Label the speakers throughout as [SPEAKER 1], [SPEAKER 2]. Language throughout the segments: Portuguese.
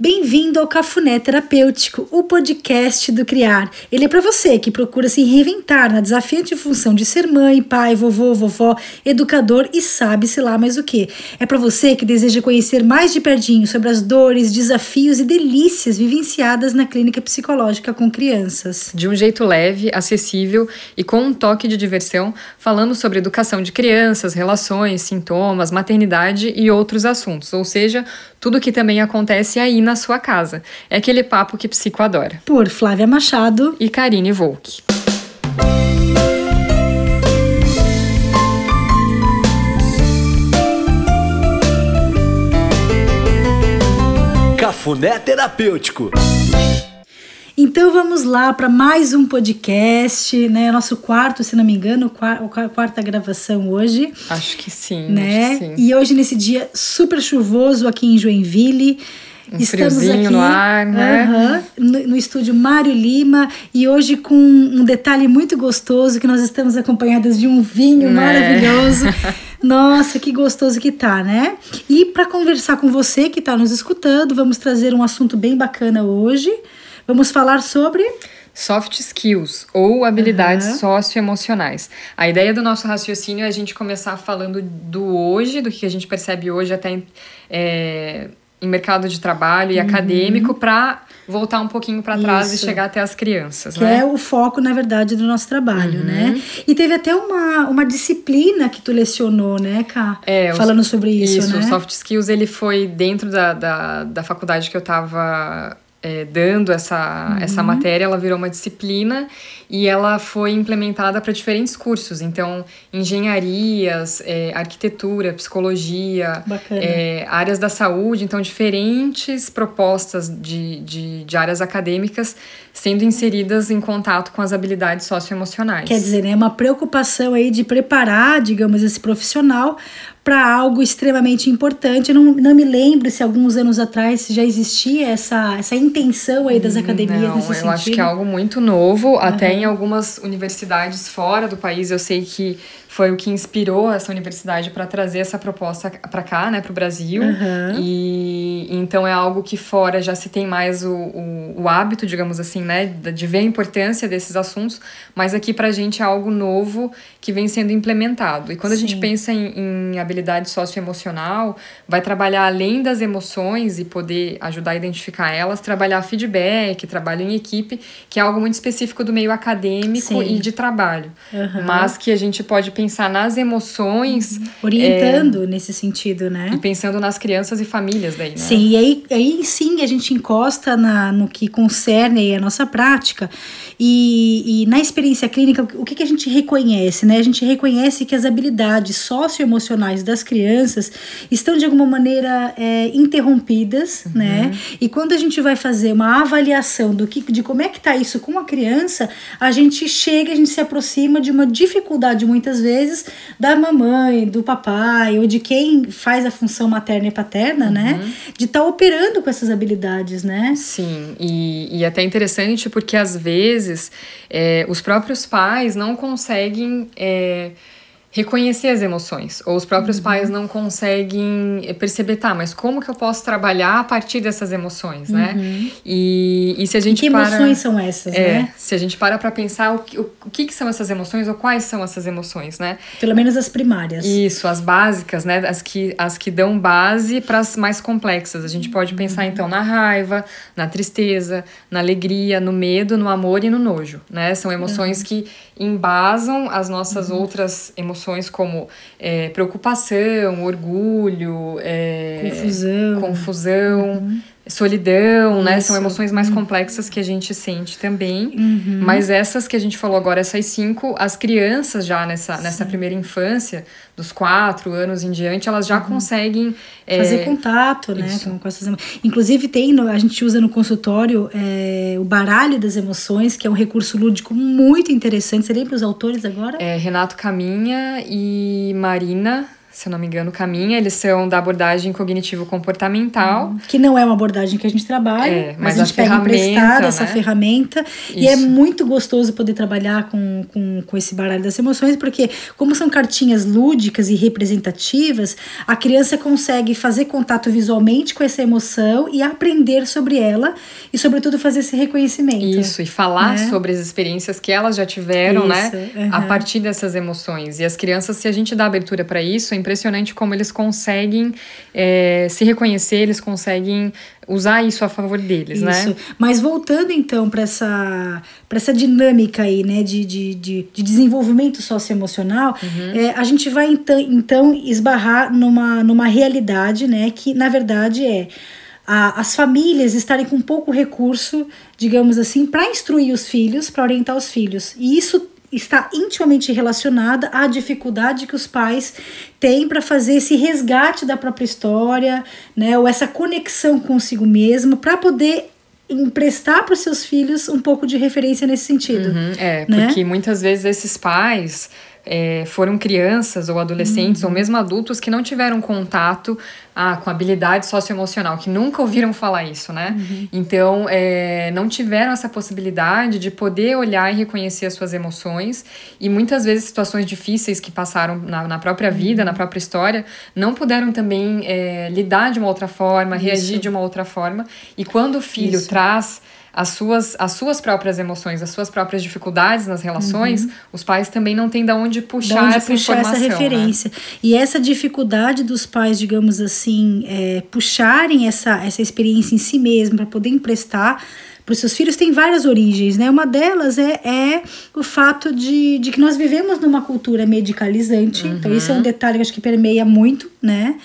[SPEAKER 1] Bem-vindo ao Cafuné Terapêutico, o podcast do Criar. Ele é para você que procura se reinventar na desafiante função de ser mãe, pai, vovô, vovó, educador e sabe-se lá mais o que. É para você que deseja conhecer mais de pertinho sobre as dores, desafios e delícias vivenciadas na clínica psicológica com crianças.
[SPEAKER 2] De um jeito leve, acessível e com um toque de diversão, falando sobre educação de crianças, relações, sintomas, maternidade e outros assuntos, ou seja, tudo que também acontece aí na sua casa. É aquele papo que psico adora.
[SPEAKER 1] Por Flávia Machado
[SPEAKER 2] e Karine Volk.
[SPEAKER 1] Cafuné Terapêutico. Então vamos lá para mais um podcast, né? Nosso quarto, se não me engano, a quarta gravação hoje.
[SPEAKER 2] Acho que sim,
[SPEAKER 1] né?
[SPEAKER 2] Que sim.
[SPEAKER 1] E hoje nesse dia super chuvoso aqui em Joinville.
[SPEAKER 2] Um Estamos aqui no ar, né?
[SPEAKER 1] Uh -huh, no, no, estúdio Mário Lima e hoje com um detalhe muito gostoso que nós estamos acompanhadas de um vinho é. maravilhoso. Nossa, que gostoso que tá, né? E para conversar com você que está nos escutando, vamos trazer um assunto bem bacana hoje. Vamos falar sobre
[SPEAKER 2] soft skills ou habilidades uhum. socioemocionais. A ideia do nosso raciocínio é a gente começar falando do hoje, do que a gente percebe hoje até em, é, em mercado de trabalho e uhum. acadêmico para voltar um pouquinho para trás Isso. e chegar até as crianças,
[SPEAKER 1] que
[SPEAKER 2] né?
[SPEAKER 1] é o foco na verdade do nosso trabalho, né? uhum. né? E teve até uma, uma disciplina que tu lecionou, né, Ká? É, falando sobre isso,
[SPEAKER 2] isso
[SPEAKER 1] né?
[SPEAKER 2] Isso, o soft skills ele foi dentro da, da, da faculdade que eu estava é, dando essa, uhum. essa matéria, ela virou uma disciplina e ela foi implementada para diferentes cursos. Então, engenharias, é, arquitetura, psicologia, é, áreas da saúde. Então, diferentes propostas de, de, de, áreas acadêmicas sendo inseridas em contato com as habilidades socioemocionais.
[SPEAKER 1] Quer dizer, é né, uma preocupação aí de preparar, digamos, esse profissional para algo extremamente importante. Eu não, não me lembro se alguns anos atrás já existia essa, essa intenção aí das hum, academias
[SPEAKER 2] não,
[SPEAKER 1] nesse
[SPEAKER 2] eu
[SPEAKER 1] sentido.
[SPEAKER 2] acho que é algo muito novo, uhum. até em algumas universidades fora do país. Eu sei que foi o que inspirou essa universidade para trazer essa proposta para cá, né, para o Brasil. Uhum. E então é algo que fora já se tem mais o, o, o, hábito, digamos assim, né, de ver a importância desses assuntos, mas aqui para a gente é algo novo que vem sendo implementado. E quando Sim. a gente pensa em, em habilidade socioemocional, vai trabalhar além das emoções e poder ajudar a identificar elas, trabalhar feedback, trabalho em equipe, que é algo muito específico do meio acadêmico Sim. e de trabalho, uhum. mas que a gente pode pensar nas emoções. Uhum.
[SPEAKER 1] Orientando é, nesse sentido, né?
[SPEAKER 2] E pensando nas crianças e famílias daí, né?
[SPEAKER 1] Sim, e aí, aí sim a gente encosta na, no que concerne a nossa prática. E, e na experiência clínica, o que, que a gente reconhece, né? A gente reconhece que as habilidades socioemocionais das crianças estão de alguma maneira é, interrompidas, uhum. né? E quando a gente vai fazer uma avaliação do que, de como é que tá isso com a criança, a gente chega, a gente se aproxima de uma dificuldade muitas vezes da mamãe, do papai ou de quem faz a função materna e paterna, né? uhum. né? De estar tá operando com essas habilidades, né?
[SPEAKER 2] Sim, e, e até interessante porque às vezes é, os próprios pais não conseguem. É, reconhecer as emoções. Ou os próprios uhum. pais não conseguem perceber, tá, mas como que eu posso trabalhar a partir dessas emoções, né? Uhum. E, e se a gente
[SPEAKER 1] e que
[SPEAKER 2] para,
[SPEAKER 1] emoções são essas,
[SPEAKER 2] é,
[SPEAKER 1] né?
[SPEAKER 2] Se a gente para pra pensar o que, o, o que, que são essas emoções ou quais são essas emoções, né?
[SPEAKER 1] Pelo menos as primárias.
[SPEAKER 2] Isso, as básicas, né? As que, as que dão base para as mais complexas. A gente pode pensar, uhum. então, na raiva, na tristeza, na alegria, no medo, no amor e no nojo, né? São emoções uhum. que embasam as nossas uhum. outras emoções como é, preocupação, orgulho, é,
[SPEAKER 1] confusão,
[SPEAKER 2] confusão. Uhum solidão, Isso. né? São emoções mais uhum. complexas que a gente sente também. Uhum. Mas essas que a gente falou agora, essas cinco, as crianças já nessa, nessa primeira infância, dos quatro anos em diante, elas já uhum. conseguem
[SPEAKER 1] é, fazer contato, né? Com, com, essas Inclusive tem, a gente usa no consultório é, o baralho das emoções, que é um recurso lúdico muito interessante. Você lembra os autores agora?
[SPEAKER 2] É Renato Caminha e Marina se eu não me engano, caminha. Eles são da abordagem cognitivo-comportamental. Uhum.
[SPEAKER 1] Que não é uma abordagem que a gente trabalha, é, mas, mas a gente pega emprestada né? essa ferramenta. Isso. E é muito gostoso poder trabalhar com, com, com esse baralho das emoções, porque como são cartinhas lúdicas e representativas, a criança consegue fazer contato visualmente com essa emoção e aprender sobre ela e, sobretudo, fazer esse reconhecimento.
[SPEAKER 2] Isso, e falar né? sobre as experiências que elas já tiveram, né? isso, né? Uhum. A partir dessas emoções. E as crianças, se a gente dá abertura para isso, é impressionante como eles conseguem é, se reconhecer, eles conseguem usar isso a favor deles, né? isso. né?
[SPEAKER 1] Mas voltando então para essa, essa dinâmica aí, né, de, de, de, de desenvolvimento socioemocional, uhum. é, a gente vai então, então esbarrar numa, numa realidade, né, que na verdade é a, as famílias estarem com pouco recurso, digamos assim, para instruir os filhos, para orientar os filhos. E isso está intimamente relacionada à dificuldade que os pais têm para fazer esse resgate da própria história, né, ou essa conexão consigo mesmo, para poder emprestar para os seus filhos um pouco de referência nesse sentido.
[SPEAKER 2] Uhum, é, né? porque muitas vezes esses pais é, foram crianças ou adolescentes uhum. ou mesmo adultos que não tiveram contato ah, com habilidade socioemocional, que nunca ouviram falar isso, né? Uhum. Então, é, não tiveram essa possibilidade de poder olhar e reconhecer as suas emoções e muitas vezes situações difíceis que passaram na, na própria vida, uhum. na própria história, não puderam também é, lidar de uma outra forma, isso. reagir de uma outra forma. E quando o filho isso. traz as suas, as suas próprias emoções, as suas próprias dificuldades nas relações, uhum. os pais também não têm de onde puxar onde essa puxar
[SPEAKER 1] essa né? referência. Né? E essa dificuldade dos pais, digamos assim, é, puxarem essa, essa experiência em si mesmo para poder emprestar para os seus filhos tem várias origens, né? Uma delas é, é o fato de, de que nós vivemos numa cultura medicalizante, uhum. então isso é um detalhe que acho que permeia muito, né?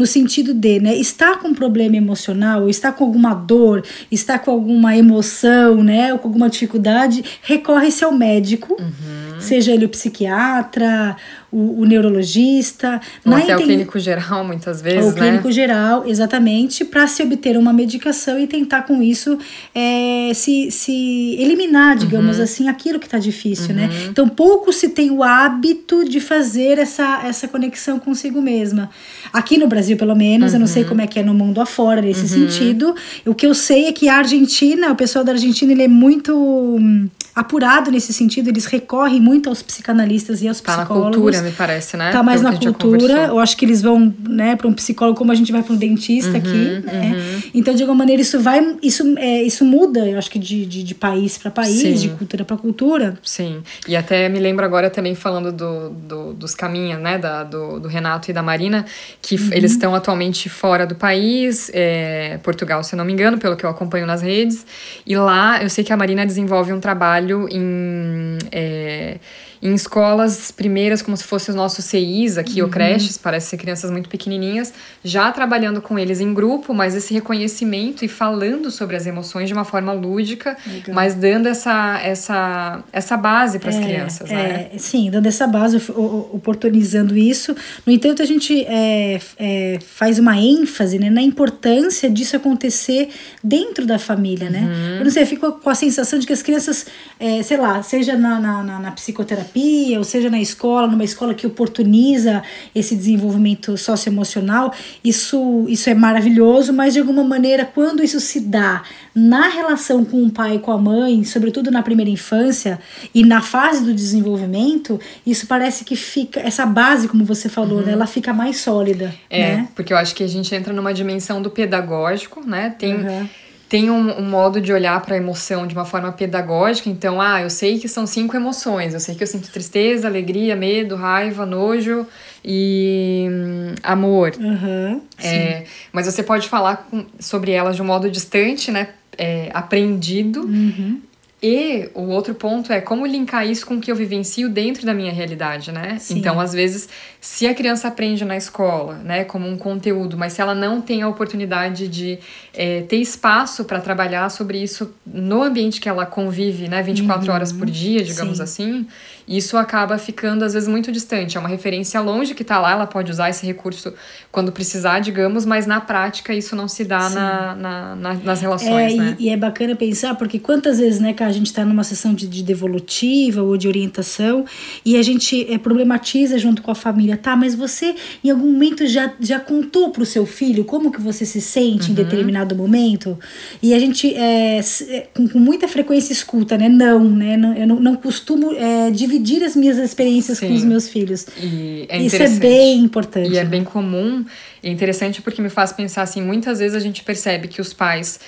[SPEAKER 1] no sentido de, né, está com um problema emocional, está com alguma dor, está com alguma emoção, né, ou com alguma dificuldade, recorre-se ao médico, uhum. seja ele o psiquiatra, o, o neurologista.
[SPEAKER 2] Ou até o clínico geral, muitas vezes,
[SPEAKER 1] o né? clínico geral, exatamente, para se obter uma medicação e tentar com isso é, se, se eliminar, digamos uhum. assim, aquilo que está difícil, né? uhum. né? Então, pouco se tem o hábito de fazer essa, essa conexão consigo mesma. Aqui no Brasil, pelo menos, uhum. eu não sei uhum. como é que é no mundo afora nesse uhum. sentido. O que eu sei é que a Argentina, o pessoal da Argentina, ele é muito hum, apurado nesse sentido, eles recorrem muito aos psicanalistas e aos tá psicólogos.
[SPEAKER 2] Na cultura, me parece, né?
[SPEAKER 1] Tá mais Pelo na cultura. Eu acho que eles vão, né, para um psicólogo como a gente vai para um dentista uhum, aqui, né? Uhum. Então, de alguma maneira, isso vai, isso, é, isso muda, eu acho que de, de, de país para país, Sim. de cultura para cultura.
[SPEAKER 2] Sim. E até me lembro agora também falando do, do dos caminhos, né, da, do, do Renato e da Marina, que uhum. eles estão atualmente fora do país, é, Portugal, se eu não me engano, pelo que eu acompanho nas redes. E lá eu sei que a Marina desenvolve um trabalho em. É, em escolas primeiras, como se fossem os nossos CIs aqui, uhum. ou creches, parece ser crianças muito pequenininhas, já trabalhando com eles em grupo, mas esse reconhecimento e falando sobre as emoções de uma forma lúdica, Legal. mas dando essa, essa, essa base para as é, crianças,
[SPEAKER 1] né? É, sim, dando essa base, oportunizando isso. No entanto, a gente é, é, faz uma ênfase né, na importância disso acontecer dentro da família, né? uhum. né? Eu não sei, eu fico com a sensação de que as crianças, é, sei lá, seja na, na, na, na psicoterapia, terapia, ou seja na escola, numa escola que oportuniza esse desenvolvimento socioemocional, isso, isso é maravilhoso, mas de alguma maneira, quando isso se dá na relação com o pai e com a mãe, sobretudo na primeira infância e na fase do desenvolvimento, isso parece que fica, essa base, como você falou, uhum. né, ela fica mais sólida.
[SPEAKER 2] É,
[SPEAKER 1] né?
[SPEAKER 2] porque eu acho que a gente entra numa dimensão do pedagógico, né? Tem. Uhum tem um, um, modo de olhar para a emoção de uma forma pedagógica. Então, ah, eu sei que são cinco emoções. Eu sei que eu sinto tristeza, alegria, medo, raiva, nojo e hum, amor.
[SPEAKER 1] Uhum,
[SPEAKER 2] é, mas você pode falar com, sobre elas de um modo distante, né? É, aprendido.
[SPEAKER 1] Uhum.
[SPEAKER 2] E o outro ponto é como linkar isso com o que eu vivencio dentro da minha realidade, né? Sim. Então, às vezes, se a criança aprende na escola, né, como um conteúdo, mas se ela não tem a oportunidade de é, ter espaço para trabalhar sobre isso no ambiente que ela convive, né, 24 uhum. horas por dia, digamos Sim. assim, isso acaba ficando às vezes muito distante. É uma referência longe que está lá, ela pode usar esse recurso quando precisar, digamos, mas na prática isso não se dá na, na, na, nas relações.
[SPEAKER 1] É,
[SPEAKER 2] né?
[SPEAKER 1] e, e, é bacana pensar, porque quantas vezes né, que a gente está numa sessão de, de devolutiva ou de orientação e a gente é, problematiza junto com a família, tá? Mas você em algum momento já, já contou para o seu filho como que você se sente uhum. em determinado momento? E a gente é, é, com, com, muita frequência escuta, né? Não, né? Não, eu não, não costumo é, dividir as minhas experiências Sim. com os meus filhos.
[SPEAKER 2] E é
[SPEAKER 1] Isso é bem importante.
[SPEAKER 2] E é bem comum. E é interessante porque me faz pensar assim, muitas vezes a gente percebe que os pais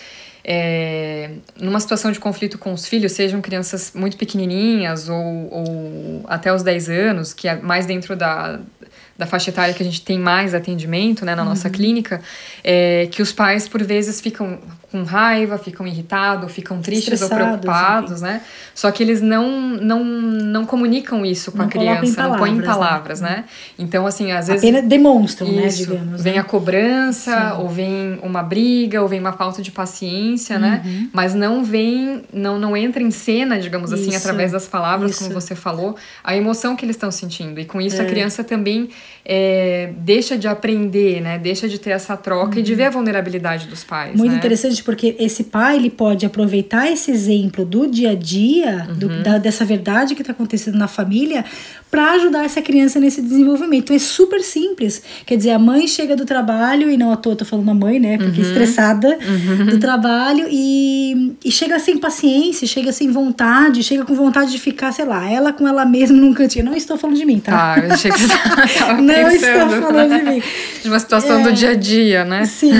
[SPEAKER 2] é, numa situação de conflito com os filhos, sejam crianças muito pequenininhas ou, ou até os 10 anos, que é mais dentro da, da faixa etária que a gente tem mais atendimento né, na nossa uhum. clínica, é, que os pais, por vezes, ficam com raiva, ficam irritados, ficam tristes ou preocupados, enfim. né? Só que eles não, não, não comunicam isso com não a criança, palavras, não põem em palavras, né? né? Então, assim, às vezes.
[SPEAKER 1] Apenas demonstram,
[SPEAKER 2] né,
[SPEAKER 1] isso, né? Digamos.
[SPEAKER 2] Vem né? a cobrança, Sim. ou vem uma briga, ou vem uma falta de paciência, né? uhum. né? Mas não vem, não, não entra em cena, digamos assim, isso, através das palavras, isso. como você falou, a emoção que eles estão sentindo. E com isso é. a criança também é, deixa de aprender, né? Deixa de ter essa troca uhum. e de ver a vulnerabilidade dos pais.
[SPEAKER 1] Muito
[SPEAKER 2] né?
[SPEAKER 1] interessante porque esse pai ele pode aproveitar esse exemplo do dia a dia, uhum. do, da, dessa verdade que está acontecendo na família, para ajudar essa criança nesse desenvolvimento. Então é super simples. Quer dizer, a mãe chega do trabalho, e não à toa tô falando a mãe, né? Porque uhum. estressada uhum. do trabalho e, e chega sem paciência, chega sem vontade, chega com vontade de ficar, sei lá, ela com ela mesma num cantinho. Não estou falando de mim, tá?
[SPEAKER 2] Tá, eu achei que você
[SPEAKER 1] Não pensando, estou falando de mim.
[SPEAKER 2] De uma situação é, do dia a dia, né?
[SPEAKER 1] Sim.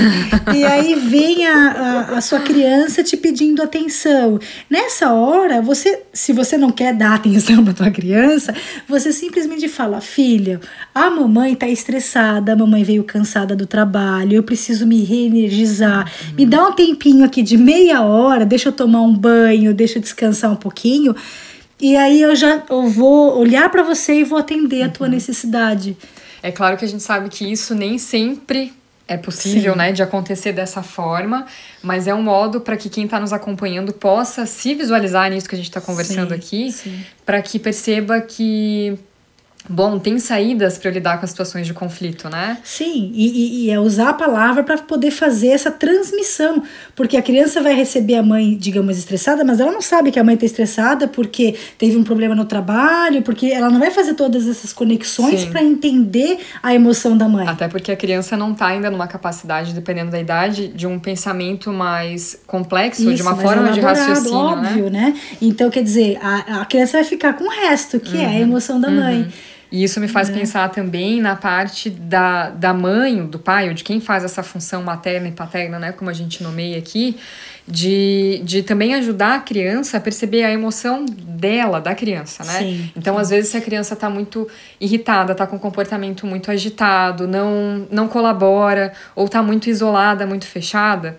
[SPEAKER 1] E aí vem a, a, a sua criança te pedindo atenção. Nessa hora, você, se você não quer dar atenção para tua criança, você simplesmente fala: filha, a mamãe tá estressada, a mamãe veio cansada do trabalho, eu preciso me reenergizar. Me dá um tempinho aqui de meia hora, deixa eu tomar um banho, deixa eu descansar um pouquinho. E aí eu já eu vou olhar para você e vou atender a tua uhum. necessidade.
[SPEAKER 2] É claro que a gente sabe que isso nem sempre é possível, Sim. né, de acontecer dessa forma, mas é um modo para que quem está nos acompanhando possa se visualizar nisso que a gente está conversando sim, aqui, para que perceba que Bom, tem saídas para lidar com as situações de conflito, né?
[SPEAKER 1] Sim, e, e, é usar a palavra para poder fazer essa transmissão. Porque a criança vai receber a mãe, digamos, estressada, mas ela não sabe que a mãe está estressada porque teve um problema no trabalho, porque ela não vai fazer todas essas conexões para entender a emoção da mãe.
[SPEAKER 2] Até porque a criança não está ainda numa capacidade, dependendo da idade, de um pensamento mais complexo, Isso, de uma forma de raciocínio.
[SPEAKER 1] Né? Óbvio, né? né? Então, quer dizer, a, a criança vai ficar com o resto, que uhum. é a uhum. emoção da uhum. mãe.
[SPEAKER 2] E isso me faz uhum. pensar também na parte da, da mãe, do pai, ou de quem faz essa função materna e paterna, né, como a gente nomeia aqui, de, de também ajudar a criança a perceber a emoção dela, da criança, né? Sim, então, sim. às vezes, se a criança está muito irritada, está com um comportamento muito agitado, não, não colabora, ou está muito isolada, muito fechada,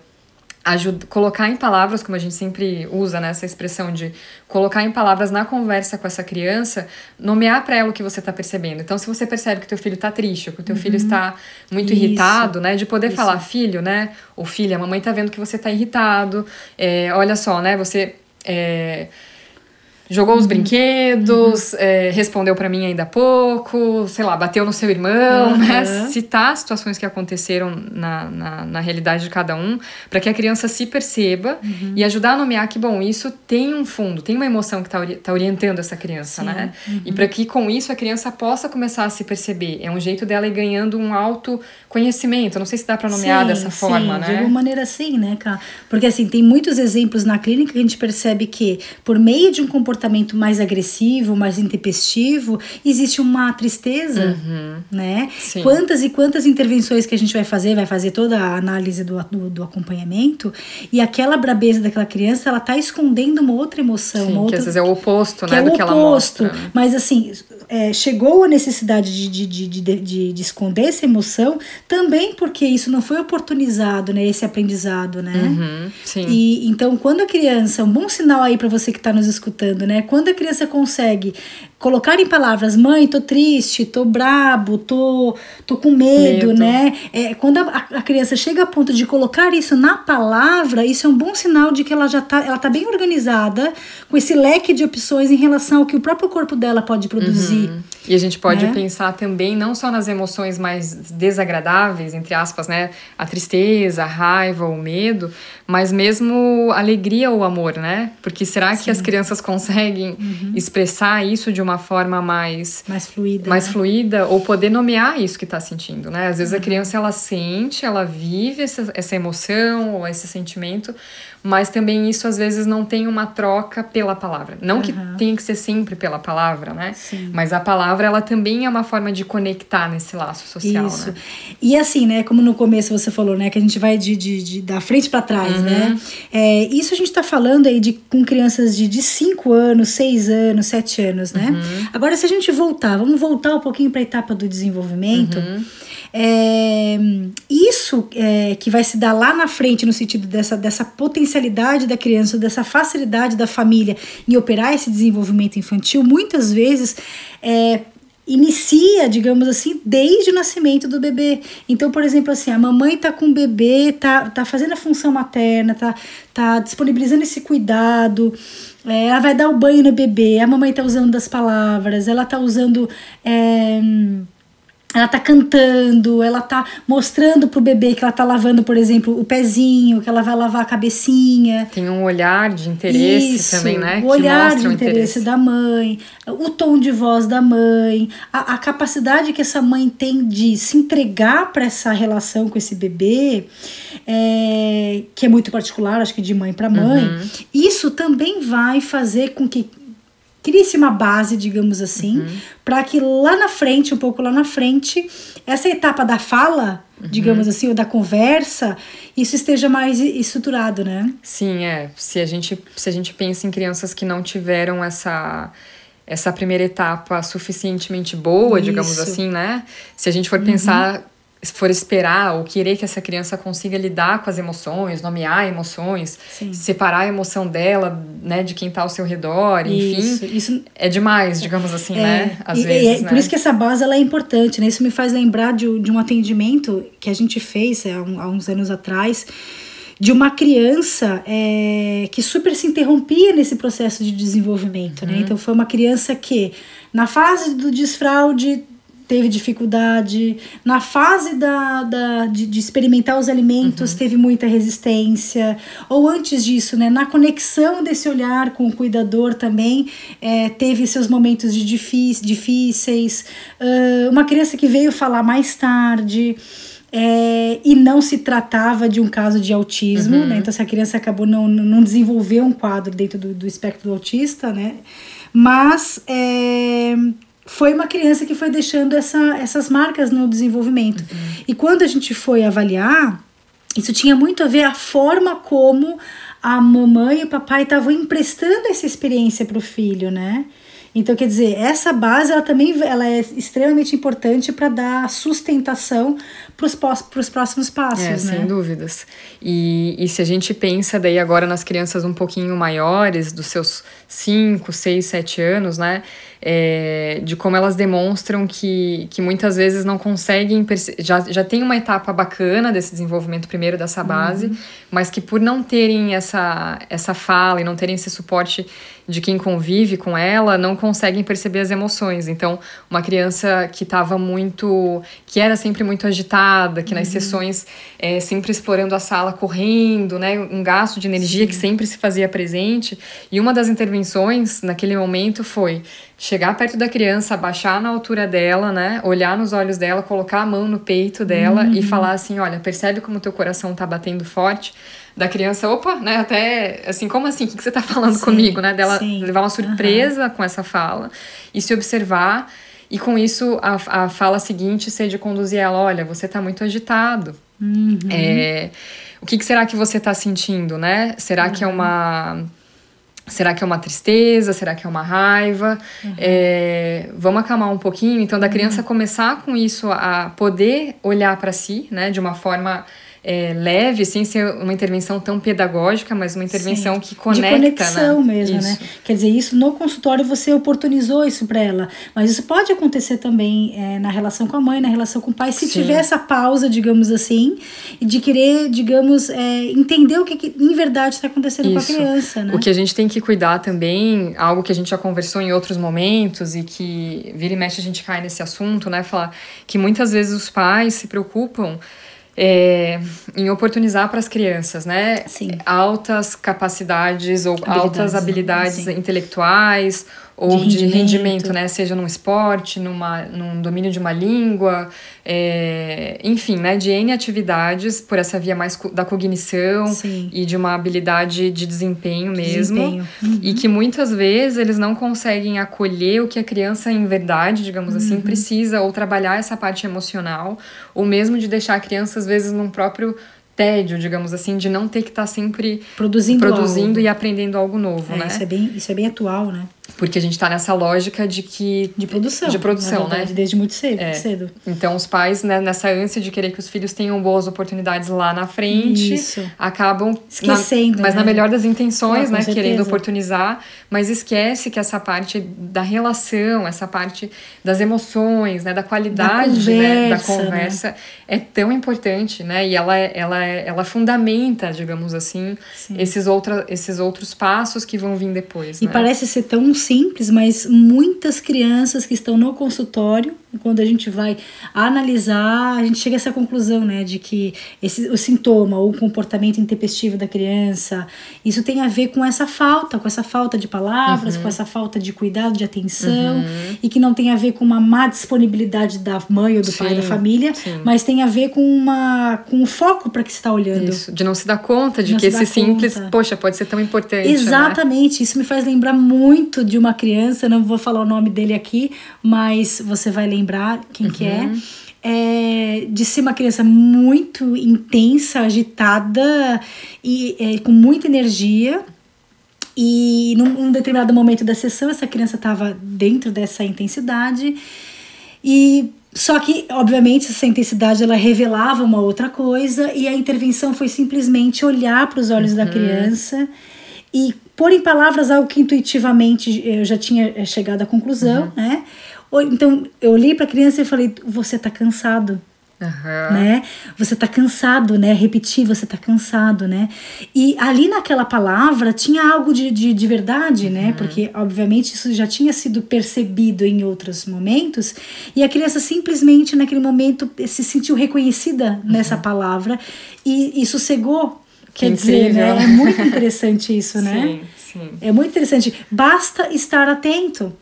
[SPEAKER 2] ajuda, colocar em palavras, como a gente sempre usa nessa né, expressão de colocar em palavras na conversa com essa criança, nomear para ela o que você está percebendo. Então, se você percebe que teu filho está triste, ou que o teu uhum. filho está muito Isso. irritado, né, de poder Isso. falar, filho, né, ou filha, a mamãe está vendo que você está irritado, é, olha só, né, você é, Jogou os uhum. brinquedos, uhum. é, respondeu para mim ainda há pouco, sei lá, bateu no seu irmão, uhum. né? Citar situações que aconteceram na, na, na realidade de cada um, para que a criança se perceba uhum. e ajudar a nomear que, bom, isso tem um fundo, tem uma emoção que está ori tá orientando essa criança, Sim. né? E uhum. para que com isso a criança possa começar a se perceber. É um jeito dela ir ganhando um autoconhecimento. Não sei se dá para nomear sim, dessa forma,
[SPEAKER 1] sim,
[SPEAKER 2] né?
[SPEAKER 1] De alguma maneira, sim, né, cara? Porque assim, tem muitos exemplos na clínica que a gente percebe que, por meio de um comportamento comportamento mais agressivo, mais intempestivo, existe uma tristeza, uhum. né? Sim. Quantas e quantas intervenções que a gente vai fazer, vai fazer toda a análise do, do, do acompanhamento, e aquela brabeza daquela criança, ela tá escondendo uma outra emoção.
[SPEAKER 2] Sim,
[SPEAKER 1] uma outra,
[SPEAKER 2] que às vezes é o oposto,
[SPEAKER 1] né,
[SPEAKER 2] é
[SPEAKER 1] do
[SPEAKER 2] que ela mostra.
[SPEAKER 1] Mas assim, é, chegou a necessidade de, de, de, de, de esconder essa emoção, também porque isso não foi oportunizado, né? Esse aprendizado, né?
[SPEAKER 2] Uhum, sim.
[SPEAKER 1] E então, quando a criança, um bom sinal aí para você que está nos escutando, falando, né? Quando a criança consegue colocar em palavras, mãe, tô triste, tô brabo, tô, tô com medo, medo. né? É, quando a, a, criança chega a ponto de colocar isso na palavra, isso é um bom sinal de que ela já tá, ela tá bem organizada com esse leque de opções em relação ao que o próprio corpo dela pode produzir. Uhum.
[SPEAKER 2] E a gente pode né? pensar também não só nas emoções mais desagradáveis, entre aspas, né? A tristeza, a raiva, o medo, mas mesmo alegria ou amor, né? Porque será Sim. que as crianças conseguem uhum. expressar isso de uma forma mais
[SPEAKER 1] mais fluida,
[SPEAKER 2] mais né? fluida ou poder nomear isso que está sentindo, né? Às vezes uhum. a criança ela sente, ela vive essa, essa emoção ou esse sentimento, mas também isso às vezes não tem uma troca pela palavra. Não uhum. que tenha que ser sempre pela palavra, né? Sim. Mas a palavra ela também é uma forma de conectar nesse laço social, isso. né?
[SPEAKER 1] E assim, né, como no começo você falou, né, que a gente vai de, de, de da frente para trás, né? uhum. né? É, isso a gente está falando aí de com crianças de 5 anos, 6 anos, 7 anos, né? Uhum. Agora se a gente voltar, vamos voltar um pouquinho para a etapa do desenvolvimento. Uhum. É, isso é, que vai se dar lá na frente, no sentido dessa, dessa potencialidade da criança, dessa facilidade da família em operar esse desenvolvimento infantil, muitas vezes é, inicia, digamos assim, desde o nascimento do bebê. Então, por exemplo, assim, a mamãe tá com o bebê, tá, tá fazendo a função materna, tá, tá disponibilizando esse cuidado, é, ela vai dar o banho no bebê, a mamãe tá usando das palavras, ela tá usando. É, ela tá cantando, ela tá mostrando pro bebê que ela tá lavando, por exemplo, o pezinho, que ela vai lavar a cabecinha.
[SPEAKER 2] Tem um olhar de interesse Isso, também, né?
[SPEAKER 1] O olhar de interesse, interesse, da mãe, o tom de voz da mãe, a, a capacidade que essa mãe tem de se entregar para essa relação com esse bebê, é, que é muito particular, acho que de mãe para mãe. Uhum. Isso também vai fazer com que crie-se uma base, digamos assim, uhum. para que lá na frente, um pouco lá na frente, essa etapa da fala, uhum. digamos assim, ou da conversa, isso esteja mais estruturado, né?
[SPEAKER 2] Sim, é. Se a gente, se a gente pensa em crianças que não tiveram essa essa primeira etapa suficientemente boa, isso. digamos assim, né? Se a gente for uhum. pensar for esperar ou querer que essa criança consiga lidar com as emoções, nomear emoções, Sim. separar a emoção dela, né, de quem está ao seu redor, enfim, isso, isso é demais, digamos assim, é, né, às
[SPEAKER 1] e,
[SPEAKER 2] vezes,
[SPEAKER 1] é, né? Por isso que essa base ela é importante, né, isso me faz lembrar de, de um atendimento que a gente fez há, há uns anos atrás, de uma criança é, que super se interrompia nesse processo de desenvolvimento, né? uhum. né? Então foi uma criança que na fase do desfraude teve dificuldade. Na fase da, da, de, de experimentar os alimentos, uhum. teve muita resistência. Ou antes disso, né, na conexão desse olhar com o cuidador também, é, teve seus momentos de difíceis. Uh, uma criança que veio falar mais tarde. É, e não se tratava de um caso de autismo, uhum. né? Então, essa criança acabou não, não desenvolver um quadro dentro do, do espectro do autista, né? Mas é, foi uma criança que foi deixando essa, essas marcas no desenvolvimento. Uhum. E quando a gente foi avaliar, isso tinha muito a ver a forma como a mamãe e o papai estavam emprestando essa experiência para o filho, né? Então, quer dizer, essa base ela também ela é extremamente importante para dar sustentação para os próximos passos, é, né?
[SPEAKER 2] Sem dúvidas. E, e se a gente pensa daí agora nas crianças um pouquinho maiores, dos seus 5, 6, 7 anos, né? É, de como elas demonstram que, que muitas vezes não conseguem. Já, já tem uma etapa bacana desse desenvolvimento primeiro dessa base, uhum. mas que por não terem essa, essa fala e não terem esse suporte de quem convive com ela não conseguem perceber as emoções. Então, uma criança que estava muito. que era sempre muito agitada, que uhum. nas sessões é, sempre explorando a sala, correndo, né? Um gasto de energia Sim. que sempre se fazia presente. E uma das intervenções naquele momento foi chegar perto da criança, abaixar na altura dela, né? Olhar nos olhos dela, colocar a mão no peito dela uhum. e falar assim: olha, percebe como teu coração está batendo forte da criança, opa, né? Até assim, como assim? O que, que você tá falando sim, comigo, né? Dela sim. levar uma surpresa uhum. com essa fala e se observar. E com isso, a, a fala seguinte ser de conduzir ela: olha, você tá muito agitado. Uhum. É, o que, que, será que você tá sentindo, né? Será uhum. que é uma. Será que é uma tristeza? Será que é uma raiva? Uhum. É, vamos acalmar um pouquinho. Então, da criança uhum. começar com isso a poder olhar para si, né, de uma forma é, leve, sem ser uma intervenção tão pedagógica, mas uma intervenção Sim. que conecta.
[SPEAKER 1] De conexão né? mesmo, né? isso. né? Quer dizer, isso no consultório você oportunizou isso para ela, mas isso pode acontecer também é, na relação com a mãe, na relação com o pai, se Sim. tiver essa pausa, digamos assim, de querer, digamos, é, entender o que, que em verdade está acontecendo isso. com a criança, né?
[SPEAKER 2] O que a gente tem que cuidar também, algo que a gente já conversou em outros momentos e que vira e mexe a gente cai nesse assunto, né? Falar que muitas vezes os pais se preocupam é, em oportunizar para as crianças, né?
[SPEAKER 1] Sim.
[SPEAKER 2] Altas capacidades ou habilidades, altas habilidades intelectuais ou de, de rendimento. rendimento. né? Seja num esporte, numa, num domínio de uma língua, é, enfim, né? De N atividades por essa via mais da cognição
[SPEAKER 1] Sim.
[SPEAKER 2] e de uma habilidade de desempenho mesmo.
[SPEAKER 1] Desempenho. Uhum.
[SPEAKER 2] E que muitas vezes eles não conseguem acolher o que a criança, em verdade, digamos assim, uhum. assim, precisa, ou trabalhar essa parte emocional, ou mesmo de deixar a criança, às vezes, num próprio tédio, digamos assim, de não ter que estar tá sempre
[SPEAKER 1] produzindo,
[SPEAKER 2] produzindo e aprendendo algo novo,
[SPEAKER 1] é,
[SPEAKER 2] né?
[SPEAKER 1] Isso é, bem, isso é bem atual, né?
[SPEAKER 2] Porque a gente está nessa lógica de que.
[SPEAKER 1] De produção.
[SPEAKER 2] De produção,
[SPEAKER 1] verdade,
[SPEAKER 2] né?
[SPEAKER 1] Desde muito cedo.
[SPEAKER 2] É.
[SPEAKER 1] cedo.
[SPEAKER 2] Então, os pais, né, nessa ânsia de querer que os filhos tenham boas oportunidades lá na frente,
[SPEAKER 1] Isso.
[SPEAKER 2] acabam.
[SPEAKER 1] Esquecendo.
[SPEAKER 2] Na, mas
[SPEAKER 1] né?
[SPEAKER 2] na melhor das intenções,
[SPEAKER 1] ah,
[SPEAKER 2] né?
[SPEAKER 1] Certeza.
[SPEAKER 2] Querendo oportunizar, mas esquece que essa parte da relação, essa parte das emoções, né? Da qualidade
[SPEAKER 1] da conversa,
[SPEAKER 2] né, da conversa né? é tão importante, né? E ela, ela, ela fundamenta, digamos assim, esses, outra, esses outros passos que vão vir depois.
[SPEAKER 1] E
[SPEAKER 2] né?
[SPEAKER 1] parece ser tão simples, mas muitas crianças que estão no consultório, quando a gente vai analisar, a gente chega a essa conclusão, né, de que esse, o sintoma ou o comportamento intempestivo da criança, isso tem a ver com essa falta, com essa falta de palavras, uhum. com essa falta de cuidado, de atenção, uhum. e que não tem a ver com uma má disponibilidade da mãe ou do sim, pai da família, sim. mas tem a ver com uma com o foco para que está olhando.
[SPEAKER 2] Isso, de não se dar conta de, de que esse simples, conta. poxa, pode ser tão importante. Né?
[SPEAKER 1] Exatamente,
[SPEAKER 2] né?
[SPEAKER 1] isso me faz lembrar muito de uma criança, não vou falar o nome dele aqui, mas você vai lembrar quem uhum. que é. Uhum. É, de ser uma criança muito intensa, agitada e é, com muita energia. E num, num, determinado momento da sessão, essa criança estava dentro dessa intensidade. E só que, obviamente, essa intensidade ela revelava uma outra coisa, e a intervenção foi simplesmente olhar para os olhos uhum. da criança e pôr em palavras algo que intuitivamente eu já tinha eh, chegado à conclusão, uhum. né? Então eu olhei para a criança e falei: Você está cansado.
[SPEAKER 2] Uhum.
[SPEAKER 1] Né? Você tá cansado, né? Repetir, você tá cansado, né? E ali naquela palavra tinha algo de, de, de verdade, né? uhum. né? Porque, obviamente, isso já tinha sido percebido em outros momentos, e a criança simplesmente naquele momento se sentiu reconhecida uhum. nessa palavra e, e sossegou. Quer dizer, né? É muito interessante isso, né?
[SPEAKER 2] Sim, sim.
[SPEAKER 1] É muito interessante. Basta estar atento.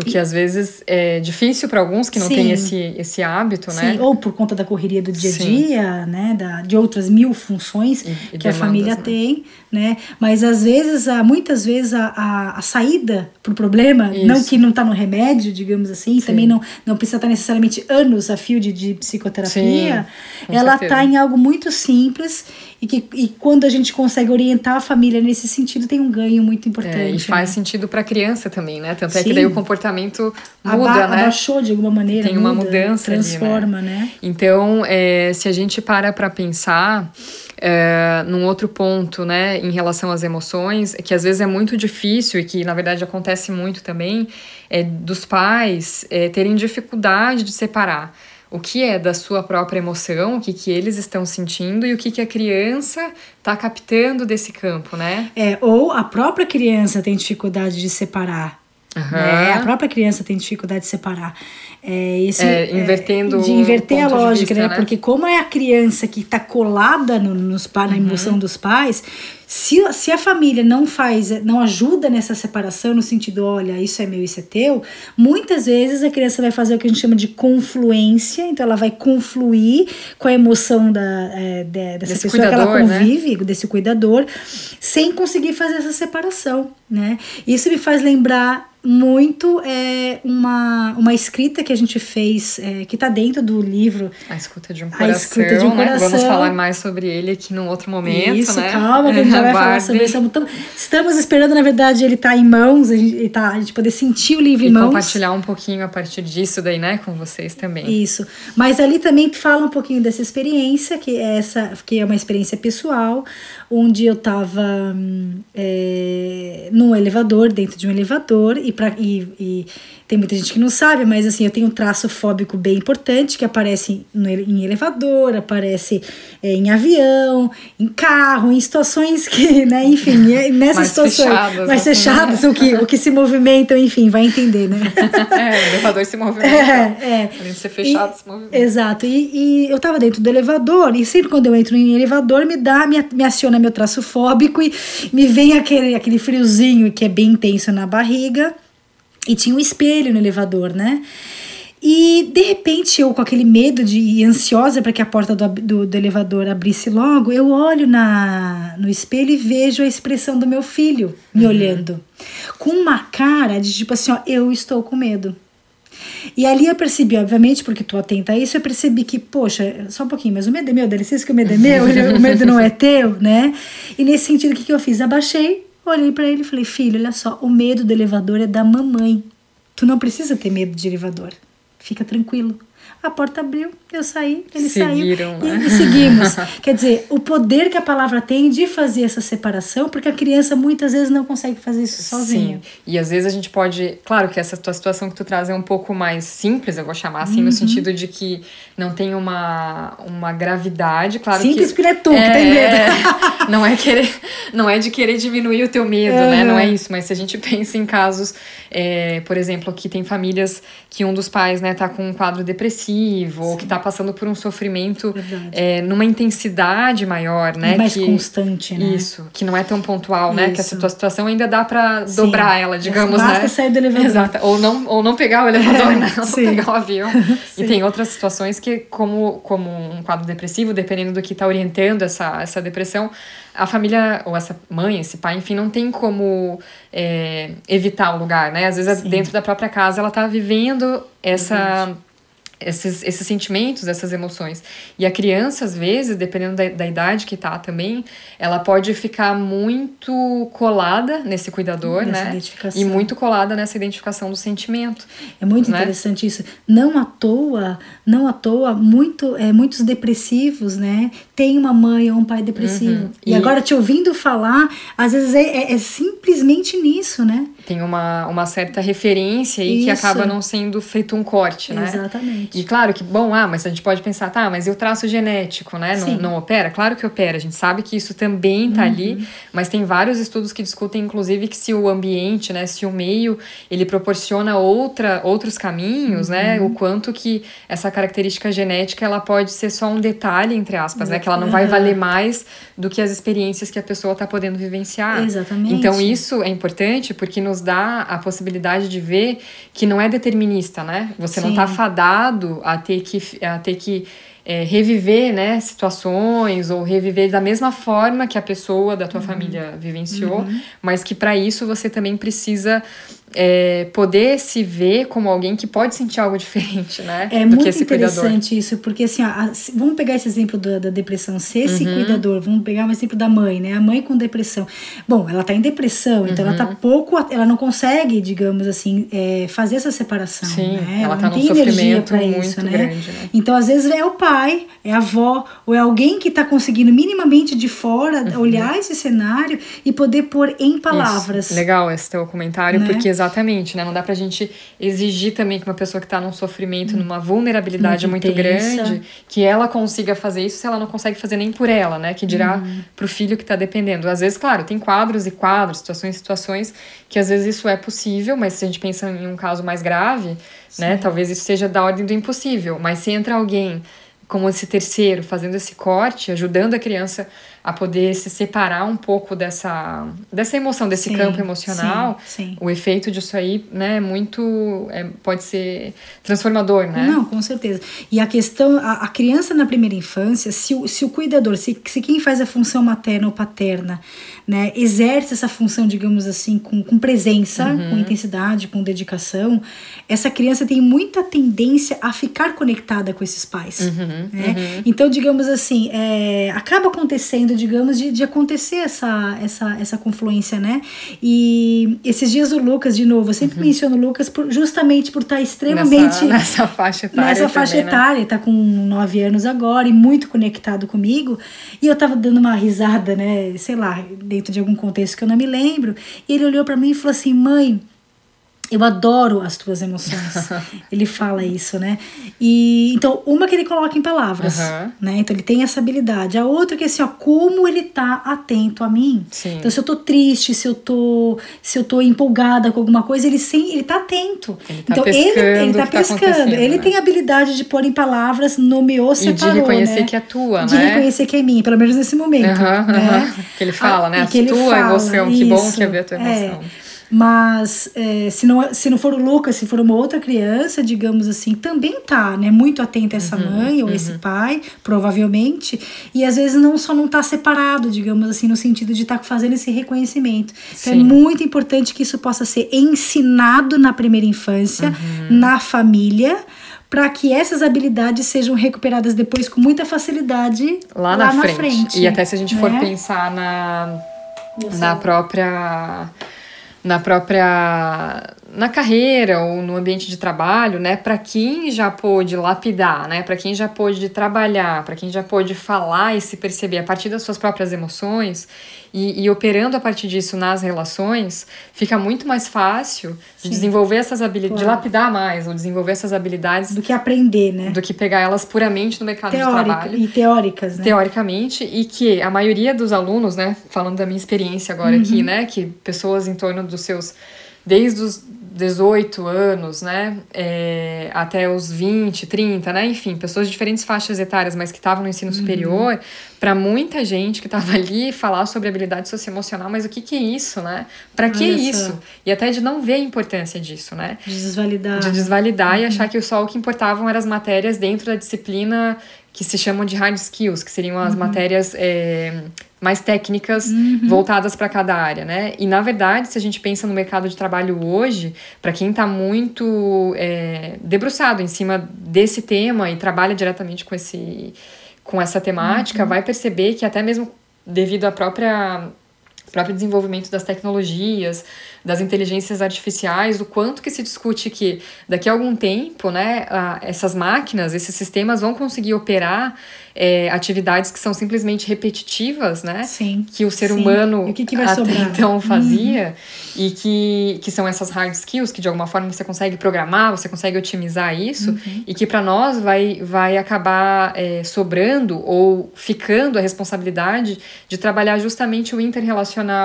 [SPEAKER 2] O que às vezes é difícil para alguns que não têm esse, esse hábito,
[SPEAKER 1] Sim,
[SPEAKER 2] né?
[SPEAKER 1] ou por conta da correria do dia a dia, Sim. né? Da, de outras mil funções e, e que demandas, a família né? tem, né? Mas às vezes, muitas vezes, a, a, a saída para o problema, Isso. não que não está no remédio, digamos assim, Sim. também não, não precisa estar necessariamente anos a fio de, de psicoterapia, ela está em algo muito simples e que e quando a gente consegue orientar a família nesse sentido, tem um ganho muito importante. É,
[SPEAKER 2] e faz
[SPEAKER 1] né?
[SPEAKER 2] sentido para a criança também, né? Tanto é que daí o comportamento muda,
[SPEAKER 1] Aba
[SPEAKER 2] né?
[SPEAKER 1] Abaixou de alguma maneira.
[SPEAKER 2] Tem uma mudança
[SPEAKER 1] transforma,
[SPEAKER 2] ali,
[SPEAKER 1] né? né?
[SPEAKER 2] Então, é, se a gente para para pensar é, num outro ponto, né, em relação às emoções, que às vezes é muito difícil e que na verdade acontece muito também, é dos pais é, terem dificuldade de separar o que é da sua própria emoção, o que, que eles estão sentindo e o que, que a criança está captando desse campo, né?
[SPEAKER 1] É, ou a própria criança tem dificuldade de separar. Uhum. Né? A própria criança tem dificuldade de separar. É, esse,
[SPEAKER 2] é, invertendo
[SPEAKER 1] é, de inverter a lógica,
[SPEAKER 2] vista,
[SPEAKER 1] né?
[SPEAKER 2] né?
[SPEAKER 1] Porque como é a criança que está colada no, nos, na uhum. emoção dos pais, se, se a família não faz, não ajuda nessa separação, no sentido, olha, isso é meu, isso é teu, muitas vezes a criança vai fazer o que a gente chama de confluência, então ela vai confluir com a emoção da, é, de, dessa
[SPEAKER 2] desse
[SPEAKER 1] pessoa que ela
[SPEAKER 2] né?
[SPEAKER 1] convive, né? desse cuidador, sem conseguir fazer essa separação, né? Isso me faz lembrar muito é uma, uma escrita que a gente fez, é, que está dentro do livro.
[SPEAKER 2] A escuta de um coração. A escuta de um coração. Né? Vamos falar mais sobre ele aqui num outro momento,
[SPEAKER 1] Isso,
[SPEAKER 2] né?
[SPEAKER 1] calma, que a gente já vai falar sobre isso. Estamos esperando, na verdade, ele tá em mãos, a gente, tá, a gente poder sentir o livro
[SPEAKER 2] e
[SPEAKER 1] em mãos.
[SPEAKER 2] compartilhar um pouquinho a partir disso daí, né, com vocês também.
[SPEAKER 1] Isso. Mas ali também fala um pouquinho dessa experiência, que é, essa, que é uma experiência pessoal, onde eu tava é, num elevador, dentro de um elevador, e, pra, e, e tem muita gente que não sabe, mas assim, eu tenho um traço fóbico bem importante que aparece no, em elevador, aparece é, em avião, em carro, em situações que, né, enfim, é, nessas mais situações fechadas, mais assim, fechadas, né? o, que, o que se movimentam, enfim, vai entender, né?
[SPEAKER 2] é, o elevador se movimenta. É, é. Além de ser fechado, e, se movimenta.
[SPEAKER 1] Exato. E, e eu tava dentro do elevador, e sempre quando eu entro em elevador, me dá, me, me aciona meu traço fóbico e me vem aquele, aquele friozinho que é bem intenso na barriga. E tinha um espelho no elevador, né? E de repente, eu com aquele medo de e ansiosa para que a porta do, do, do, elevador abrisse logo, eu olho na, no espelho e vejo a expressão do meu filho me uhum. olhando, com uma cara de tipo assim: ó, eu estou com medo. E ali eu percebi, obviamente, porque tu atenta a isso, eu percebi que, poxa, só um pouquinho, mas o medo é meu, dá licença que o medo é meu, o medo não é teu, né? E nesse sentido, o que, que eu fiz? Abaixei, Olhei para ele e falei: Filho, olha só, o medo do elevador é da mamãe. Tu não precisa ter medo de elevador. Fica tranquilo. A porta abriu, eu saí, ele
[SPEAKER 2] Seguiram,
[SPEAKER 1] saiu né? e, e seguimos. Quer dizer, o poder que a palavra tem de fazer essa separação, porque a criança muitas vezes não consegue fazer isso sozinha. Sim.
[SPEAKER 2] E às vezes a gente pode, claro que essa tua situação que tu traz é um pouco mais simples, eu vou chamar assim, uhum. no sentido de que não tem uma, uma gravidade, claro
[SPEAKER 1] simples
[SPEAKER 2] que
[SPEAKER 1] porque é tu é, que tem medo.
[SPEAKER 2] não é querer, não é de querer diminuir o teu medo, uhum. né? Não é isso, mas se a gente pensa em casos, é, por exemplo, que tem famílias que um dos pais, né, tá com um quadro depressivo Sim. ou que tá passando por um sofrimento é, numa intensidade maior, né?
[SPEAKER 1] mais
[SPEAKER 2] que,
[SPEAKER 1] constante, né?
[SPEAKER 2] Isso, que não é tão pontual, isso. né? Que essa tua situação ainda dá para dobrar ela, digamos,
[SPEAKER 1] Basta
[SPEAKER 2] né?
[SPEAKER 1] sair do elevador.
[SPEAKER 2] Exato. Ou não, ou não pegar o elevador, é, né? Ou não pegar o avião. e tem outras situações que, como, como um quadro depressivo, dependendo do que tá orientando essa, essa depressão, a família, ou essa mãe, esse pai, enfim, não tem como é, evitar o lugar, né? Às vezes, Sim. dentro da própria casa, ela tá vivendo essa esses, esses sentimentos, essas emoções. E a criança, às vezes, dependendo da, da idade que tá também, ela pode ficar muito colada nesse cuidador, nessa né? Identificação. E muito colada nessa identificação do sentimento.
[SPEAKER 1] É muito né? interessante isso. Não à toa, não à toa, muito, é, muitos depressivos, né? Tem uma mãe ou um pai depressivo. Uhum. E, e, agora, te ouvindo falar, às vezes é, é, é simplesmente nisso, né?
[SPEAKER 2] Tem uma, uma certa referência aí que acaba não sendo feito um corte, né?
[SPEAKER 1] Exatamente.
[SPEAKER 2] E claro que, bom, ah, mas a gente pode pensar, tá, mas e o traço genético, né? Não, não opera? Claro que opera, a gente sabe que isso também tá uhum. ali, mas tem vários estudos que discutem, inclusive, que se o ambiente, né, se o meio, ele proporciona outra, outros caminhos, né? uhum. né? O quanto que essa característica genética, ela pode ser só um detalhe, entre aspas, uhum. né? Que ela não vai valer mais do que as experiências que a pessoa tá podendo vivenciar.
[SPEAKER 1] Exatamente.
[SPEAKER 2] Então, isso é importante porque nos nos dá a possibilidade de ver que não é determinista, né? Você Sim. não está fadado a ter que, a ter que é, reviver né, situações ou reviver da mesma forma que a pessoa da tua uhum. família vivenciou, uhum. mas que para isso você também precisa é, poder se ver como alguém que pode sentir algo diferente, né?
[SPEAKER 1] É muito interessante cuidador. isso, porque assim, ó, vamos pegar esse exemplo da, da depressão, ser esse uhum. cuidador, vamos pegar um exemplo da mãe, né? A mãe com depressão. Bom, ela tá em depressão, então uhum. ela tá uhum. pouco, ela não consegue, digamos assim, é, fazer essa separação.
[SPEAKER 2] Sim,
[SPEAKER 1] né?
[SPEAKER 2] ela, ela
[SPEAKER 1] tá
[SPEAKER 2] não tem energia para isso, né? Grande, né?
[SPEAKER 1] Então, às vezes, é o pai, é a avó, ou é alguém que tá conseguindo minimamente de fora uhum. olhar esse cenário e poder pôr em palavras.
[SPEAKER 2] Isso. Legal esse teu comentário, né? porque Exatamente, né? Não dá pra gente exigir também que uma pessoa que tá num sofrimento, numa vulnerabilidade muito, muito grande, que ela consiga fazer isso se ela não consegue fazer nem por ela, né? Que dirá hum. pro filho que tá dependendo. Às vezes, claro, tem quadros e quadros, situações e situações que às vezes isso é possível, mas se a gente pensa em um caso mais grave? Sim. né? Talvez isso seja da ordem do impossível. Mas se entra alguém como esse terceiro, fazendo esse corte, ajudando a criança a poder se separar um pouco dessa, dessa emoção, desse sim, campo emocional, sim, sim. o efeito disso aí, né, é muito, é, pode ser transformador, né?
[SPEAKER 1] Não, com certeza. E a questão, a, a criança na primeira infância, se o, se o cuidador, se, se quem faz a função materna ou paterna, né, exerce essa função, digamos assim, com, com presença, uhum. com intensidade, com dedicação, essa criança tem muita tendência a ficar conectada com esses pais. Uhum, né? Uhum. Então, digamos assim, é, acaba acontecendo digamos, de, de acontecer essa, essa, essa confluência, né? E esses dias o Lucas, de novo, eu sempre uhum. menciono o Lucas por, justamente por estar extremamente. Nessa,
[SPEAKER 2] nessa faixa etária.
[SPEAKER 1] Nessa faixa também, né? etária, né? tá com nove anos agora e muito conectado comigo. E eu tava dando uma risada, né? Sei lá, dentro de algum contexto que eu não me lembro. E ele olhou para mim e falou assim: mãe eu adoro as tuas emoções. ele fala isso, né? E então, uma que ele coloca em palavras, uhum. né? Então ele tem essa habilidade. A outra que é assim, ó, como ele tá atento a mim. Sim. Então, se eu tô triste, se eu tô, se eu tô empolgada com alguma coisa, ele sim, ele tá atento.
[SPEAKER 2] Ele tá então, pescando ele, ele tá, tá pescando.
[SPEAKER 1] ele né? tem a habilidade de pôr em palavras, nomeou, separou,
[SPEAKER 2] E de reconhecer
[SPEAKER 1] né?
[SPEAKER 2] que é tua,
[SPEAKER 1] de
[SPEAKER 2] né?
[SPEAKER 1] De reconhecer que é minha, pelo menos nesse momento, uhum, né?
[SPEAKER 2] Que ele fala, ah, né? A tua fala, emoção, que bom que é ver a tua emoção.
[SPEAKER 1] É. Mas é, se, não, se não for o Lucas, se for uma outra criança, digamos assim, também tá, né? Muito atenta a essa uhum, mãe ou uhum. esse pai, provavelmente. E às vezes não só não tá separado, digamos assim, no sentido de estar tá fazendo esse reconhecimento. Então é muito importante que isso possa ser ensinado na primeira infância, uhum. na família para que essas habilidades sejam recuperadas depois com muita facilidade
[SPEAKER 2] lá, lá na, frente. frente. E até se a gente né? for pensar na, na própria na própria na carreira ou no ambiente de trabalho, né, para quem já pôde lapidar, né, para quem já pôde trabalhar, para quem já pôde falar e se perceber a partir das suas próprias emoções e, e operando a partir disso nas relações, fica muito mais fácil de desenvolver essas habilidades, claro. de lapidar mais ou desenvolver essas habilidades
[SPEAKER 1] do que aprender, né,
[SPEAKER 2] do que pegar elas puramente no mercado Teórica, de trabalho
[SPEAKER 1] e teóricas, né,
[SPEAKER 2] teoricamente e que a maioria dos alunos, né, falando da minha experiência agora uhum. aqui, né, que pessoas em torno dos seus desde os 18 anos, né, é, até os 20, 30, né, enfim, pessoas de diferentes faixas etárias, mas que estavam no ensino uhum. superior, para muita gente que estava ali falar sobre habilidade socioemocional, mas o que que é isso, né? Para que isso? E até de não ver a importância disso, né?
[SPEAKER 1] De desvalidar.
[SPEAKER 2] De desvalidar uhum. e achar que só o que importavam eram as matérias dentro da disciplina que se chamam de hard skills, que seriam as uhum. matérias é, mais técnicas uhum. voltadas para cada área, né? E na verdade, se a gente pensa no mercado de trabalho hoje, para quem está muito é, debruçado em cima desse tema e trabalha diretamente com esse com essa temática, uhum. vai perceber que até mesmo devido à própria próprio desenvolvimento das tecnologias, das inteligências artificiais, o quanto que se discute que daqui a algum tempo, né, essas máquinas, esses sistemas vão conseguir operar é, atividades que são simplesmente repetitivas, né?
[SPEAKER 1] Sim.
[SPEAKER 2] Que o ser sim. humano
[SPEAKER 1] o que que
[SPEAKER 2] até
[SPEAKER 1] sobrar?
[SPEAKER 2] então fazia uhum. e que, que são essas hard skills que de alguma forma você consegue programar, você consegue otimizar isso uhum. e que para nós vai, vai acabar é, sobrando ou ficando a responsabilidade de trabalhar justamente o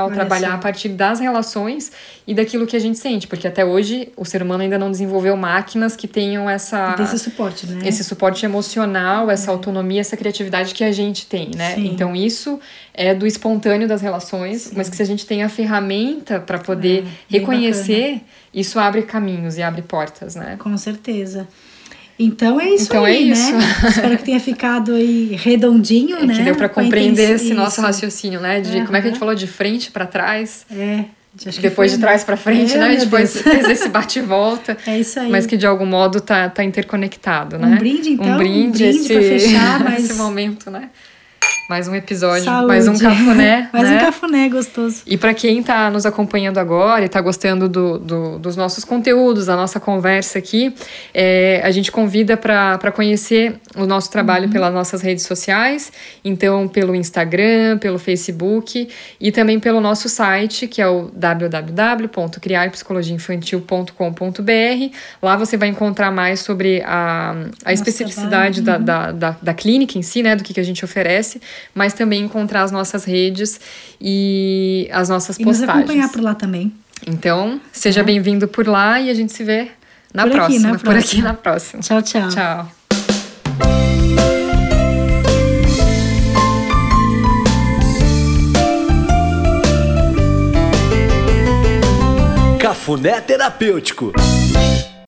[SPEAKER 2] Olha trabalhar assim. a partir das relações e daquilo que a gente sente, porque até hoje o ser humano ainda não desenvolveu máquinas que tenham essa
[SPEAKER 1] esse suporte, né?
[SPEAKER 2] Esse suporte emocional, essa é. autonomia, essa criatividade que a gente tem, né? Sim. Então isso é do espontâneo das relações, Sim. mas que se a gente tem a ferramenta para poder é, reconhecer, bacana. isso abre caminhos e abre portas, né?
[SPEAKER 1] Com certeza. Então é isso
[SPEAKER 2] então
[SPEAKER 1] aí,
[SPEAKER 2] é isso.
[SPEAKER 1] né? Espero que tenha ficado aí redondinho,
[SPEAKER 2] é,
[SPEAKER 1] né?
[SPEAKER 2] Que deu para compreender esse isso. nosso raciocínio, né? De uhum. como é que a gente falou de frente para trás.
[SPEAKER 1] É.
[SPEAKER 2] Depois de trás para frente, é, né? Depois fez esse bate e volta.
[SPEAKER 1] É isso aí.
[SPEAKER 2] Mas que de algum modo tá, tá interconectado, né?
[SPEAKER 1] Um brinde, então.
[SPEAKER 2] Um brinde,
[SPEAKER 1] um brinde
[SPEAKER 2] esse,
[SPEAKER 1] pra fechar, mas...
[SPEAKER 2] esse momento, né? Mais um episódio,
[SPEAKER 1] Saúde.
[SPEAKER 2] mais um cafuné.
[SPEAKER 1] mais
[SPEAKER 2] né?
[SPEAKER 1] um cafuné gostoso.
[SPEAKER 2] E para quem está nos acompanhando agora e está gostando do, do, dos nossos conteúdos, da nossa conversa aqui, é, a gente convida para conhecer o nosso trabalho uhum. pelas nossas redes sociais, então pelo Instagram, pelo Facebook e também pelo nosso site, que é o www.criarpsicologiainfantil.com.br. Lá você vai encontrar mais sobre a, a especificidade da, uhum. da, da, da, clínica em si, né, do que, que a gente oferece mas também encontrar as nossas redes e as nossas
[SPEAKER 1] e
[SPEAKER 2] postagens.
[SPEAKER 1] E nos acompanhar por lá também.
[SPEAKER 2] Então, seja é. bem-vindo por lá e a gente se vê na por próxima.
[SPEAKER 1] Aqui, na
[SPEAKER 2] por aqui na próxima.
[SPEAKER 1] Tchau, tchau.
[SPEAKER 2] Tchau.
[SPEAKER 3] Cafuné Terapêutico.